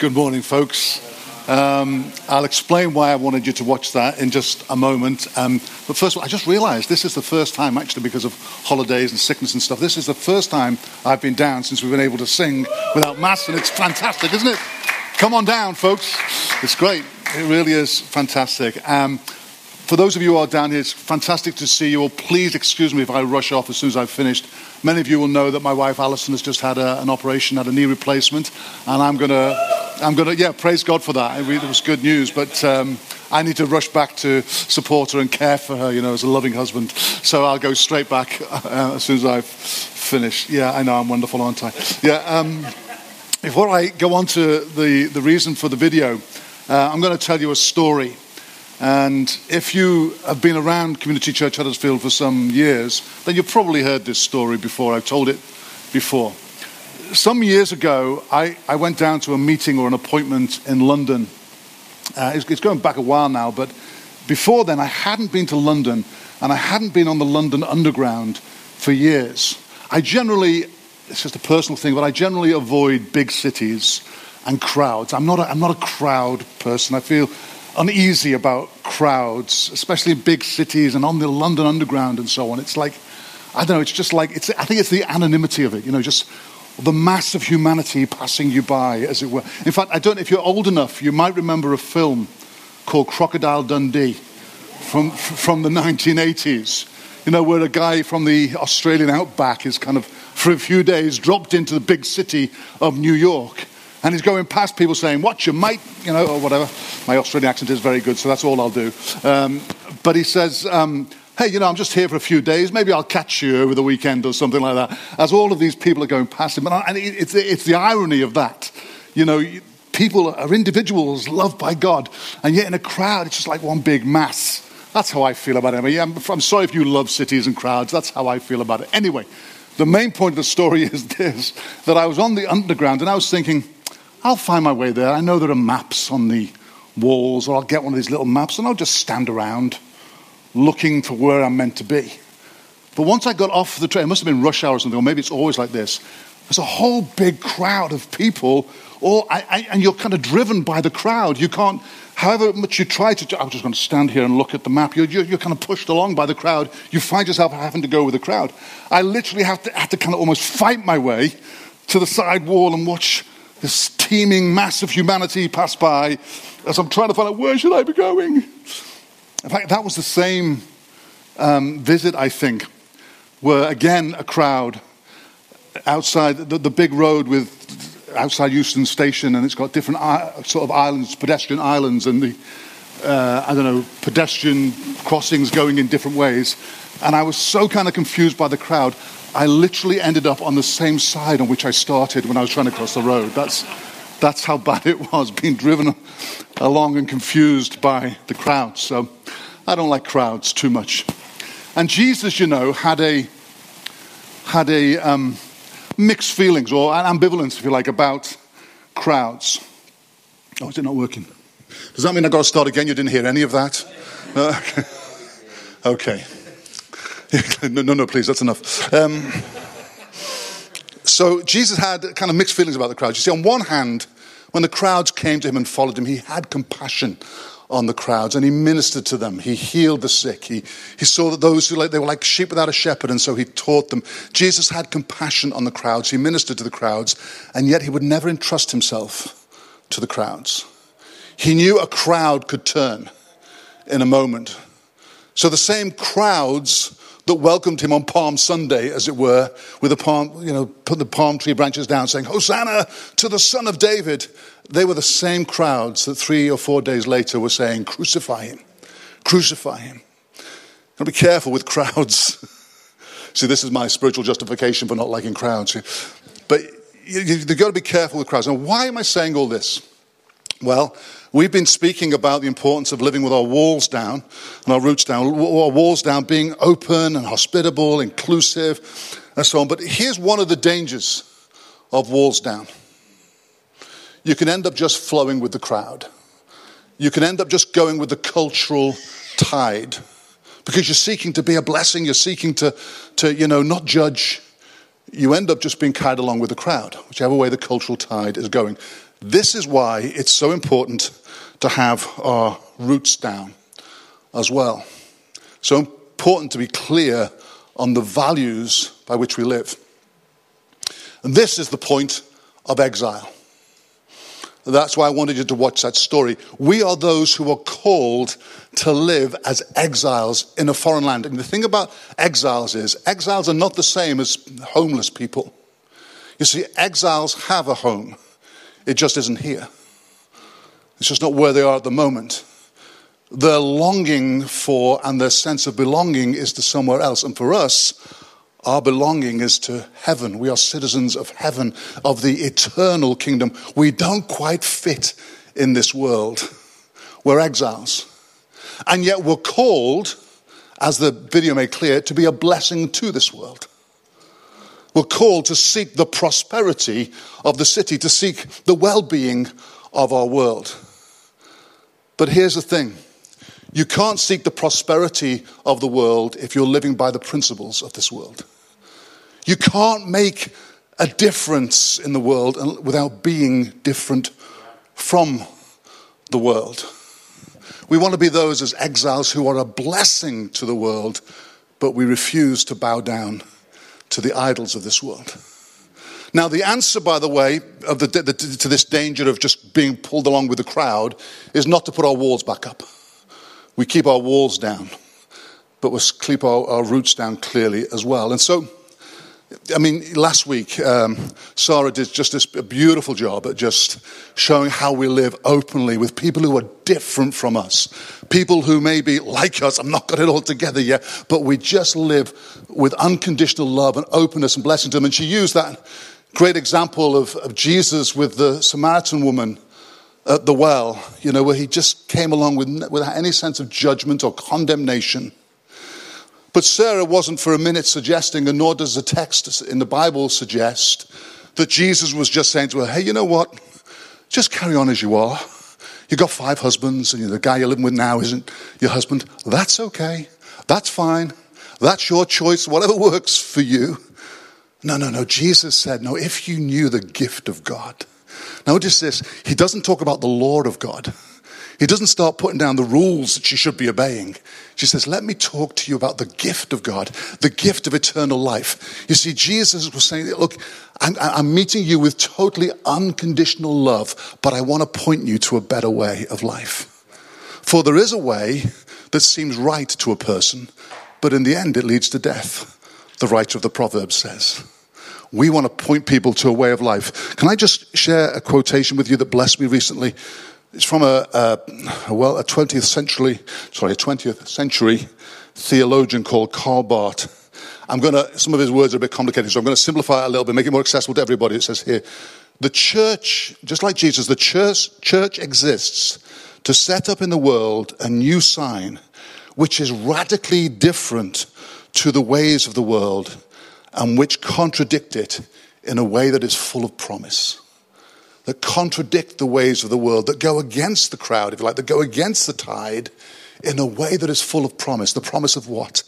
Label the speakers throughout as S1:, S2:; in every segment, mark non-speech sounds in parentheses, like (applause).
S1: Good morning, folks. Um, I'll explain why I wanted you to watch that in just a moment. Um, but first of all, I just realized this is the first time, actually, because of holidays and sickness and stuff, this is the first time I've been down since we've been able to sing without masks, and it's fantastic, isn't it? Come on down, folks. It's great. It really is fantastic. Um, for those of you who are down here, it's fantastic to see you all. Please excuse me if I rush off as soon as I've finished. Many of you will know that my wife Alison has just had a, an operation, had a knee replacement, and I'm going to, I'm to, yeah, praise God for that. It was good news, but um, I need to rush back to support her and care for her, you know, as a loving husband. So I'll go straight back (laughs) uh, as soon as I've finished. Yeah, I know I'm wonderful, aren't I? Yeah. Um, before I go on to the, the reason for the video, uh, I'm going to tell you a story. And if you have been around Community Church Huddersfield for some years, then you've probably heard this story before. I've told it before. Some years ago, I, I went down to a meeting or an appointment in London. Uh, it's, it's going back a while now, but before then, I hadn't been to London and I hadn't been on the London Underground for years. I generally, it's just a personal thing, but I generally avoid big cities and crowds. I'm not a, I'm not a crowd person. I feel uneasy about crowds, especially in big cities and on the London Underground and so on. It's like, I don't know, it's just like, it's, I think it's the anonymity of it, you know, just the mass of humanity passing you by, as it were. In fact, I don't know if you're old enough, you might remember a film called Crocodile Dundee from, from the 1980s, you know, where a guy from the Australian outback is kind of, for a few days, dropped into the big city of New York and he's going past people saying, Watch your mate, you know, or whatever. My Australian accent is very good, so that's all I'll do. Um, but he says, um, Hey, you know, I'm just here for a few days. Maybe I'll catch you over the weekend or something like that. As all of these people are going past him. And it's, it's the irony of that. You know, people are individuals loved by God, and yet in a crowd, it's just like one big mass. That's how I feel about it. I'm, I'm sorry if you love cities and crowds. That's how I feel about it. Anyway, the main point of the story (laughs) is this that I was on the underground and I was thinking, I'll find my way there. I know there are maps on the walls, or I'll get one of these little maps and I'll just stand around looking for where I'm meant to be. But once I got off the train, it must have been rush hour or something, or maybe it's always like this. There's a whole big crowd of people, all, I, I, and you're kind of driven by the crowd. You can't, however much you try to, I'm just going to stand here and look at the map. You're, you're, you're, kind of pushed along by the crowd. You find yourself having to go with the crowd. I literally have to, have to kind of almost fight my way to the side wall and watch this teeming mass of humanity pass by as I'm trying to find out where should I be going. In fact, that was the same um, visit, I think, where again a crowd outside the, the, big road with outside Euston Station, and it's got different sort of islands, pedestrian islands, and the uh, I don't know pedestrian crossings going in different ways. And I was so kind of confused by the crowd. I literally ended up on the same side on which I started when I was trying to cross the road. That's, that's how bad it was, being driven along and confused by the crowds. So I don't like crowds too much. And Jesus, you know, had a, had a um, mixed feelings or an ambivalence, if you like, about crowds. Oh, is it not working? Does that mean I've got to start again? You didn't hear any of that? Uh, (laughs) okay. (laughs) no, no, no, please, that's enough. Um, so Jesus had kind of mixed feelings about the crowds. You see, on one hand, when the crowds came to him and followed him, he had compassion on the crowds and he ministered to them. He healed the sick. He, he saw that those who like, they were like sheep without a shepherd, and so he taught them. Jesus had compassion on the crowds. He ministered to the crowds, and yet he would never entrust himself to the crowds. He knew a crowd could turn in a moment. So the same crowds that welcomed him on Palm Sunday, as it were, with the palm, you know, put the palm tree branches down saying, Hosanna to the Son of David. They were the same crowds that three or four days later were saying, Crucify him, crucify him. Gotta be careful with crowds. (laughs) See, this is my spiritual justification for not liking crowds. But you've got to be careful with crowds. Now, why am I saying all this? Well, we've been speaking about the importance of living with our walls down and our roots down, our walls down, being open and hospitable, inclusive, and so on. But here's one of the dangers of walls down you can end up just flowing with the crowd, you can end up just going with the cultural tide because you're seeking to be a blessing, you're seeking to, to you know, not judge. You end up just being carried along with the crowd, whichever way the cultural tide is going. This is why it's so important to have our roots down as well. So important to be clear on the values by which we live. And this is the point of exile. That's why I wanted you to watch that story. We are those who are called to live as exiles in a foreign land. And the thing about exiles is, exiles are not the same as homeless people. You see, exiles have a home, it just isn't here. It's just not where they are at the moment. Their longing for and their sense of belonging is to somewhere else. And for us, our belonging is to heaven. We are citizens of heaven, of the eternal kingdom. We don't quite fit in this world. We're exiles. And yet we're called, as the video made clear, to be a blessing to this world. We're called to seek the prosperity of the city, to seek the well being of our world. But here's the thing you can't seek the prosperity of the world if you're living by the principles of this world. You can't make a difference in the world without being different from the world. We want to be those as exiles who are a blessing to the world, but we refuse to bow down to the idols of this world. Now, the answer, by the way, of the, the, to this danger of just being pulled along with the crowd is not to put our walls back up. We keep our walls down, but we keep our, our roots down clearly as well. And so, I mean, last week, um, Sarah did just this beautiful job at just showing how we live openly with people who are different from us. People who may be like us, I'm not got it all together yet, but we just live with unconditional love and openness and blessing to them. And she used that great example of, of Jesus with the Samaritan woman at the well, you know, where he just came along with, without any sense of judgment or condemnation. But Sarah wasn't for a minute suggesting, and nor does the text in the Bible suggest, that Jesus was just saying to her, hey, you know what? Just carry on as you are. You've got five husbands, and the guy you're living with now isn't your husband. That's okay. That's fine. That's your choice, whatever works for you. No, no, no. Jesus said, no, if you knew the gift of God. Notice this. He doesn't talk about the Lord of God. He doesn't start putting down the rules that she should be obeying. She says, Let me talk to you about the gift of God, the gift of eternal life. You see, Jesus was saying, Look, I'm, I'm meeting you with totally unconditional love, but I want to point you to a better way of life. For there is a way that seems right to a person, but in the end it leads to death, the writer of the Proverbs says. We want to point people to a way of life. Can I just share a quotation with you that blessed me recently? It's from a, a, a, well, a 20th century, sorry, a 20th century theologian called Karl Barth. I'm going to, some of his words are a bit complicated, so I'm going to simplify it a little bit, make it more accessible to everybody. It says here, the church, just like Jesus, the church, church exists to set up in the world a new sign which is radically different to the ways of the world and which contradict it in a way that is full of promise that contradict the ways of the world, that go against the crowd, if you like, that go against the tide in a way that is full of promise. The promise of what?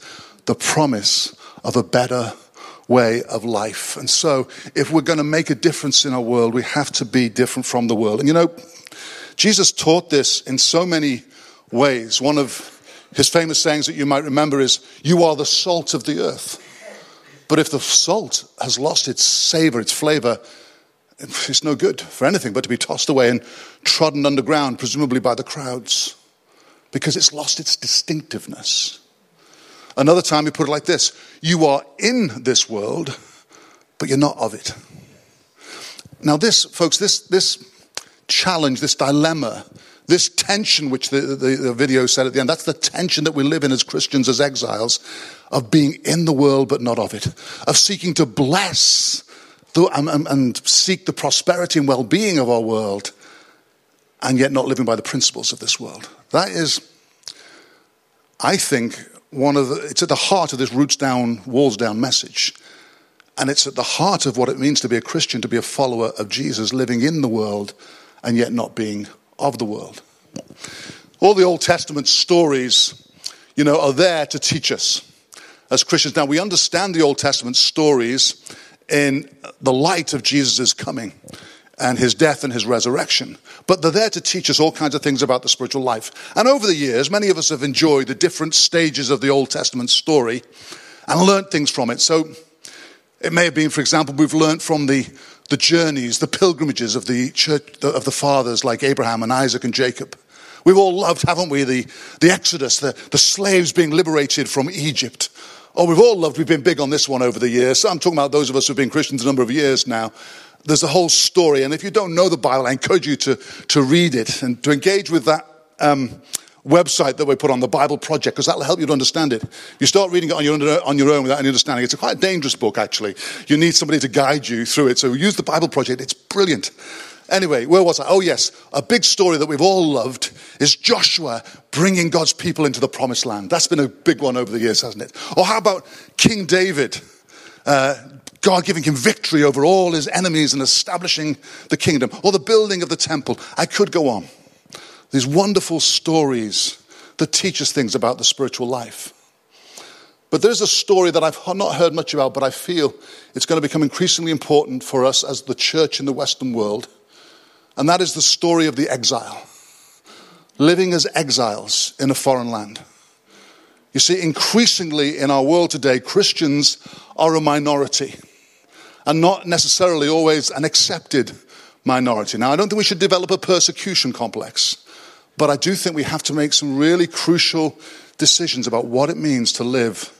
S1: The promise of a better way of life. And so, if we're going to make a difference in our world, we have to be different from the world. And you know, Jesus taught this in so many ways. One of his famous sayings that you might remember is, You are the salt of the earth. But if the salt has lost its savor, its flavor, it's no good for anything but to be tossed away and trodden underground, presumably by the crowds, because it's lost its distinctiveness. Another time, he put it like this You are in this world, but you're not of it. Now, this, folks, this, this challenge, this dilemma, this tension, which the, the, the, video said at the end, that's the tension that we live in as Christians, as exiles, of being in the world but not of it, of seeking to bless and, and seek the prosperity and well being of our world, and yet not living by the principles of this world. That is, I think, one of the, it's at the heart of this roots down, walls down message. And it's at the heart of what it means to be a Christian, to be a follower of Jesus, living in the world and yet not being of the world. All the Old Testament stories, you know, are there to teach us as Christians. Now, we understand the Old Testament stories in the light of Jesus' coming. and his death and his resurrection. But they're there to teach us all kinds of things about the spiritual life. And over the years, many of us have enjoyed the different stages of the Old Testament story and learned things from it. So it may have been, for example, we've learned from the, the journeys, the pilgrimages of the church of the fathers like Abraham and Isaac and Jacob. We've all loved, haven't we, the, the Exodus, the, the slaves being liberated from Egypt. Oh, we've all loved, we've been big on this one over the years. So I'm talking about those of us who've been Christians a number of years now. There's a whole story, and if you don't know the Bible, I encourage you to, to read it and to engage with that um, website that we put on, the Bible Project, because that'll help you to understand it. You start reading it on your, on your own without any understanding, it's a quite dangerous book, actually. You need somebody to guide you through it. So use the Bible Project, it's brilliant. Anyway, where was I? Oh, yes. A big story that we've all loved is Joshua bringing God's people into the promised land. That's been a big one over the years, hasn't it? Or how about King David? Uh, God giving him victory over all his enemies and establishing the kingdom, or the building of the temple. I could go on. These wonderful stories that teach us things about the spiritual life. But there's a story that I've not heard much about, but I feel it's going to become increasingly important for us as the church in the Western world. And that is the story of the exile, living as exiles in a foreign land. You see, increasingly in our world today, Christians are a minority and not necessarily always an accepted minority. Now, I don't think we should develop a persecution complex, but I do think we have to make some really crucial decisions about what it means to live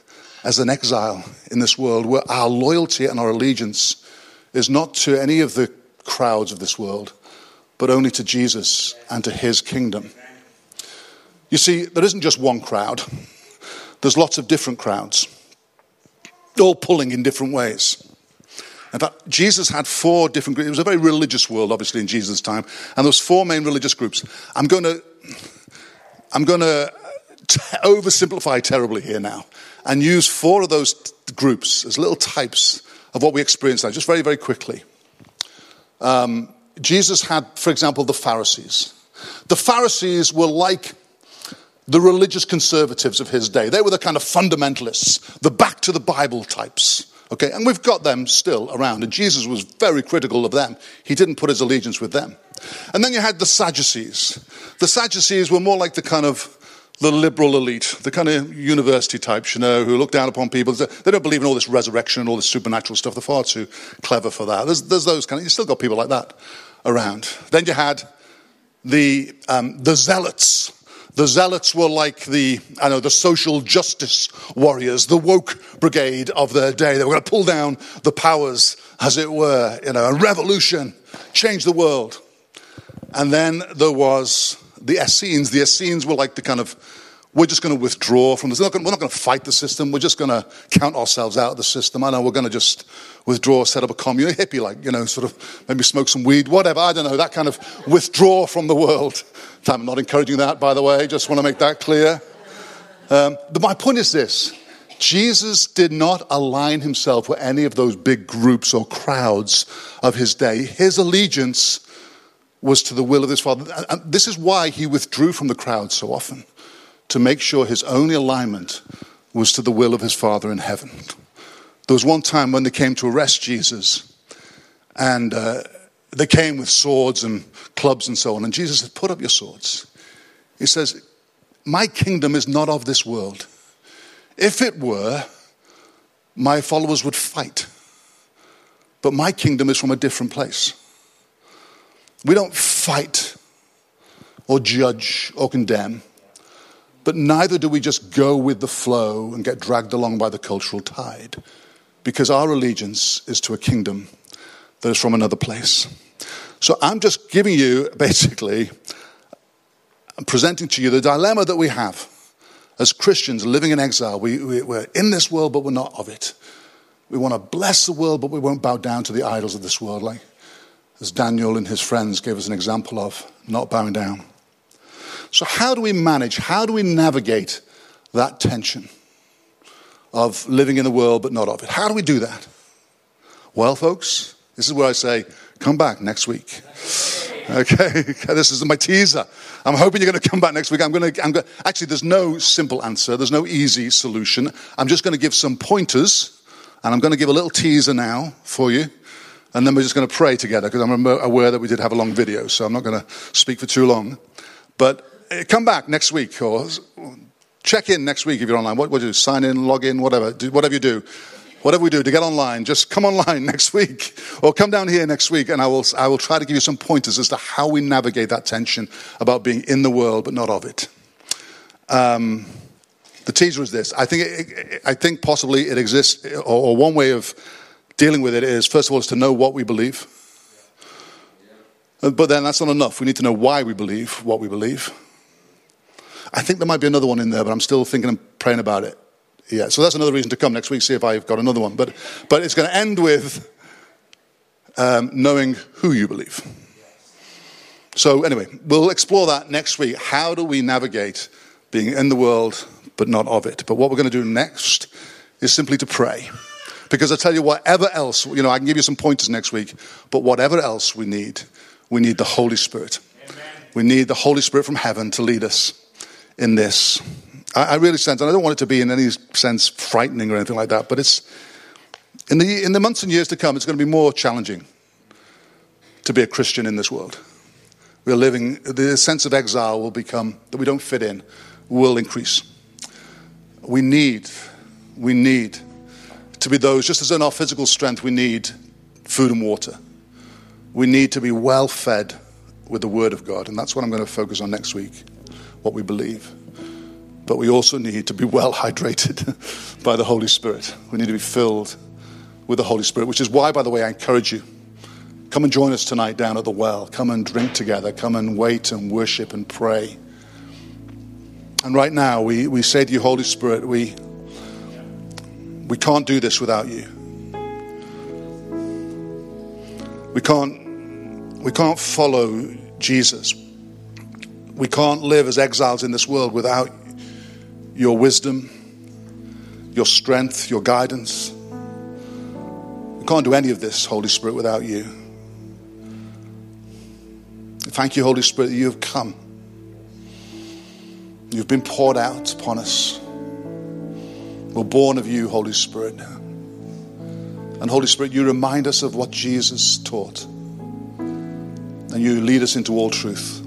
S1: as an exile in this world where our loyalty and our allegiance is not to any of the crowds of this world, but only to Jesus and to his kingdom. You see, there isn't just one crowd, there's lots of different crowds, all pulling in different ways. In fact, Jesus had four different groups. It was a very religious world, obviously, in Jesus' time. And there was four main religious groups. I'm going to, I'm going to oversimplify terribly here now and use four of those t- groups as little types of what we experience now, just very, very quickly. Um, Jesus had, for example, the Pharisees. The Pharisees were like the religious conservatives of his day. They were the kind of fundamentalists, the back to the Bible types. Okay, and we've got them still around, and Jesus was very critical of them. He didn't put his allegiance with them. And then you had the Sadducees. The Sadducees were more like the kind of the liberal elite, the kind of university types, you know, who look down upon people. They don't believe in all this resurrection and all this supernatural stuff. They're far too clever for that. There's, there's those kind of, you still got people like that around. Then you had the, um, the zealots. The zealots were like the, I know, the social justice warriors, the woke brigade of their day. They were going to pull down the powers, as it were, you know, a revolution, change the world. And then there was the Essenes. The Essenes were like the kind of we're just going to withdraw from this. We're not going to fight the system. We're just going to count ourselves out of the system. I know we're going to just withdraw, set up a commune, hippie like, you know, sort of maybe smoke some weed, whatever. I don't know, that kind of withdraw from the world. (laughs) I'm not encouraging that, by the way. Just want to make that clear. Um, but my point is this Jesus did not align himself with any of those big groups or crowds of his day. His allegiance was to the will of his Father. And this is why he withdrew from the crowd so often to make sure his only alignment was to the will of his Father in heaven. There was one time when they came to arrest Jesus, and uh, they came with swords and clubs and so on. And Jesus said, Put up your swords. He says, My kingdom is not of this world. If it were, my followers would fight. But my kingdom is from a different place. We don't fight or judge or condemn. But neither do we just go with the flow and get dragged along by the cultural tide, because our allegiance is to a kingdom that is from another place. So I'm just giving you, (laughs) basically, I'm presenting to you the dilemma that we have as Christians living in exile. We, we, we're in this world, but we're not of it. We want to bless the world, but we won't bow down to the idols of this world, like as Daniel and his friends gave us an example of, not bowing down. So, how do we manage, how do we navigate that tension of living in the world but not of it? How do we do that? Well, folks, this is where I say, come back next week. Okay, (laughs) this is my teaser. I'm hoping you're going to come back next week. I'm going to, I'm going, actually, there's no simple answer, there's no easy solution. I'm just going to give some pointers, and I'm going to give a little teaser now for you And then we're just going to pray together because I'm aware that we did have a long video, so I'm not going to speak for too long. But uh, come back next week or check in next week if you're online. What, do you do? Sign in, log in, whatever. Do, whatever you do. Whatever we do to get online, just come (laughs) online next week or come down here next week and I will, I will try to give you some pointers as to how we navigate that tension about being in the world but not of it. Um, the teaser is this. I think, I think possibly it exists, or, or one way of dealing with it is, first of all, is to know what we believe. But then that's not enough. We need to know why we believe what we believe. I think there might be another one in there, but I'm still thinking and praying about it. Yeah, so that's another reason to come next week, see if I've got another one. But, but it's going to end with um, knowing who you believe. So, anyway, we'll explore that next week. How do we navigate being in the world but not of it? But what we're going to do next is simply to pray. Because I tell you, whatever else, you know, I can give you some pointers next week, but whatever else we need, we need the Holy Spirit. Amen. We need the Holy Spirit from heaven to lead us in this. I, I really sense, and I don't want it to be in any sense frightening or anything like that, but it's in the, in the months and years to come, it's going to be more challenging to be a Christian in this world. We're living, the sense of exile will become, that we don't fit in, will increase. We need, we need to be those, just as in our physical strength, we need food and water. We need to be well fed with the Word of God. And that's what I'm going to focus on next week, what we believe. But we also need to be well hydrated (laughs) by the Holy Spirit. We need to be filled with the Holy Spirit, which is why, by the way, I encourage you come and join us tonight down at the well. Come and drink together. Come and wait and worship and pray. And right now, we, we say to you, Holy Spirit, we, we can't do this without you. We can't, we can't follow Jesus. We can't live as exiles in this world without your wisdom, your strength, your guidance. We can't do any of this, Holy Spirit, without you. Thank you, Holy Spirit, that you have come. You've been poured out upon us. We're born of you, Holy Spirit. And Holy Spirit, you remind us of what Jesus taught. And you lead us into all truth.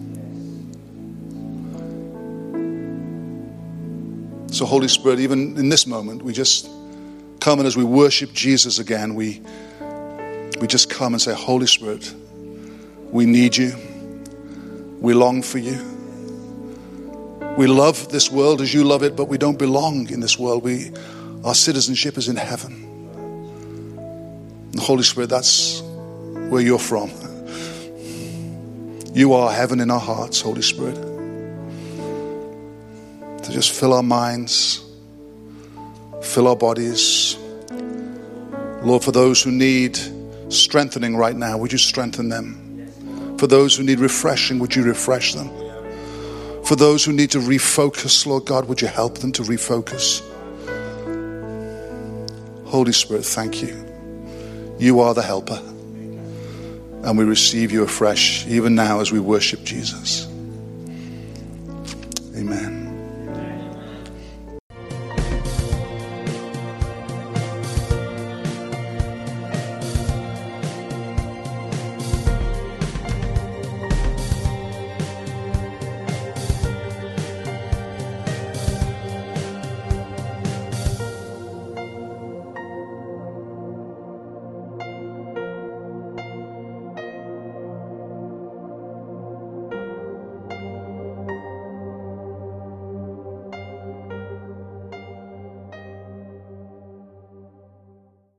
S1: So, Holy Spirit, even in this moment, we just come and as we worship Jesus again, we, we just come and say, Holy Spirit, we need you. We long for you. We love this world as you love it, but we don't belong in this world. We, our citizenship is in heaven. The Holy Spirit, that's where you're from. You are heaven in our hearts, Holy Spirit. To just fill our minds, fill our bodies. Lord, for those who need strengthening right now, would you strengthen them? For those who need refreshing, would you refresh them? For those who need to refocus, Lord God, would you help them to refocus? Holy Spirit, thank you. You are the helper. And we receive you afresh, even now as we worship Jesus. Amen.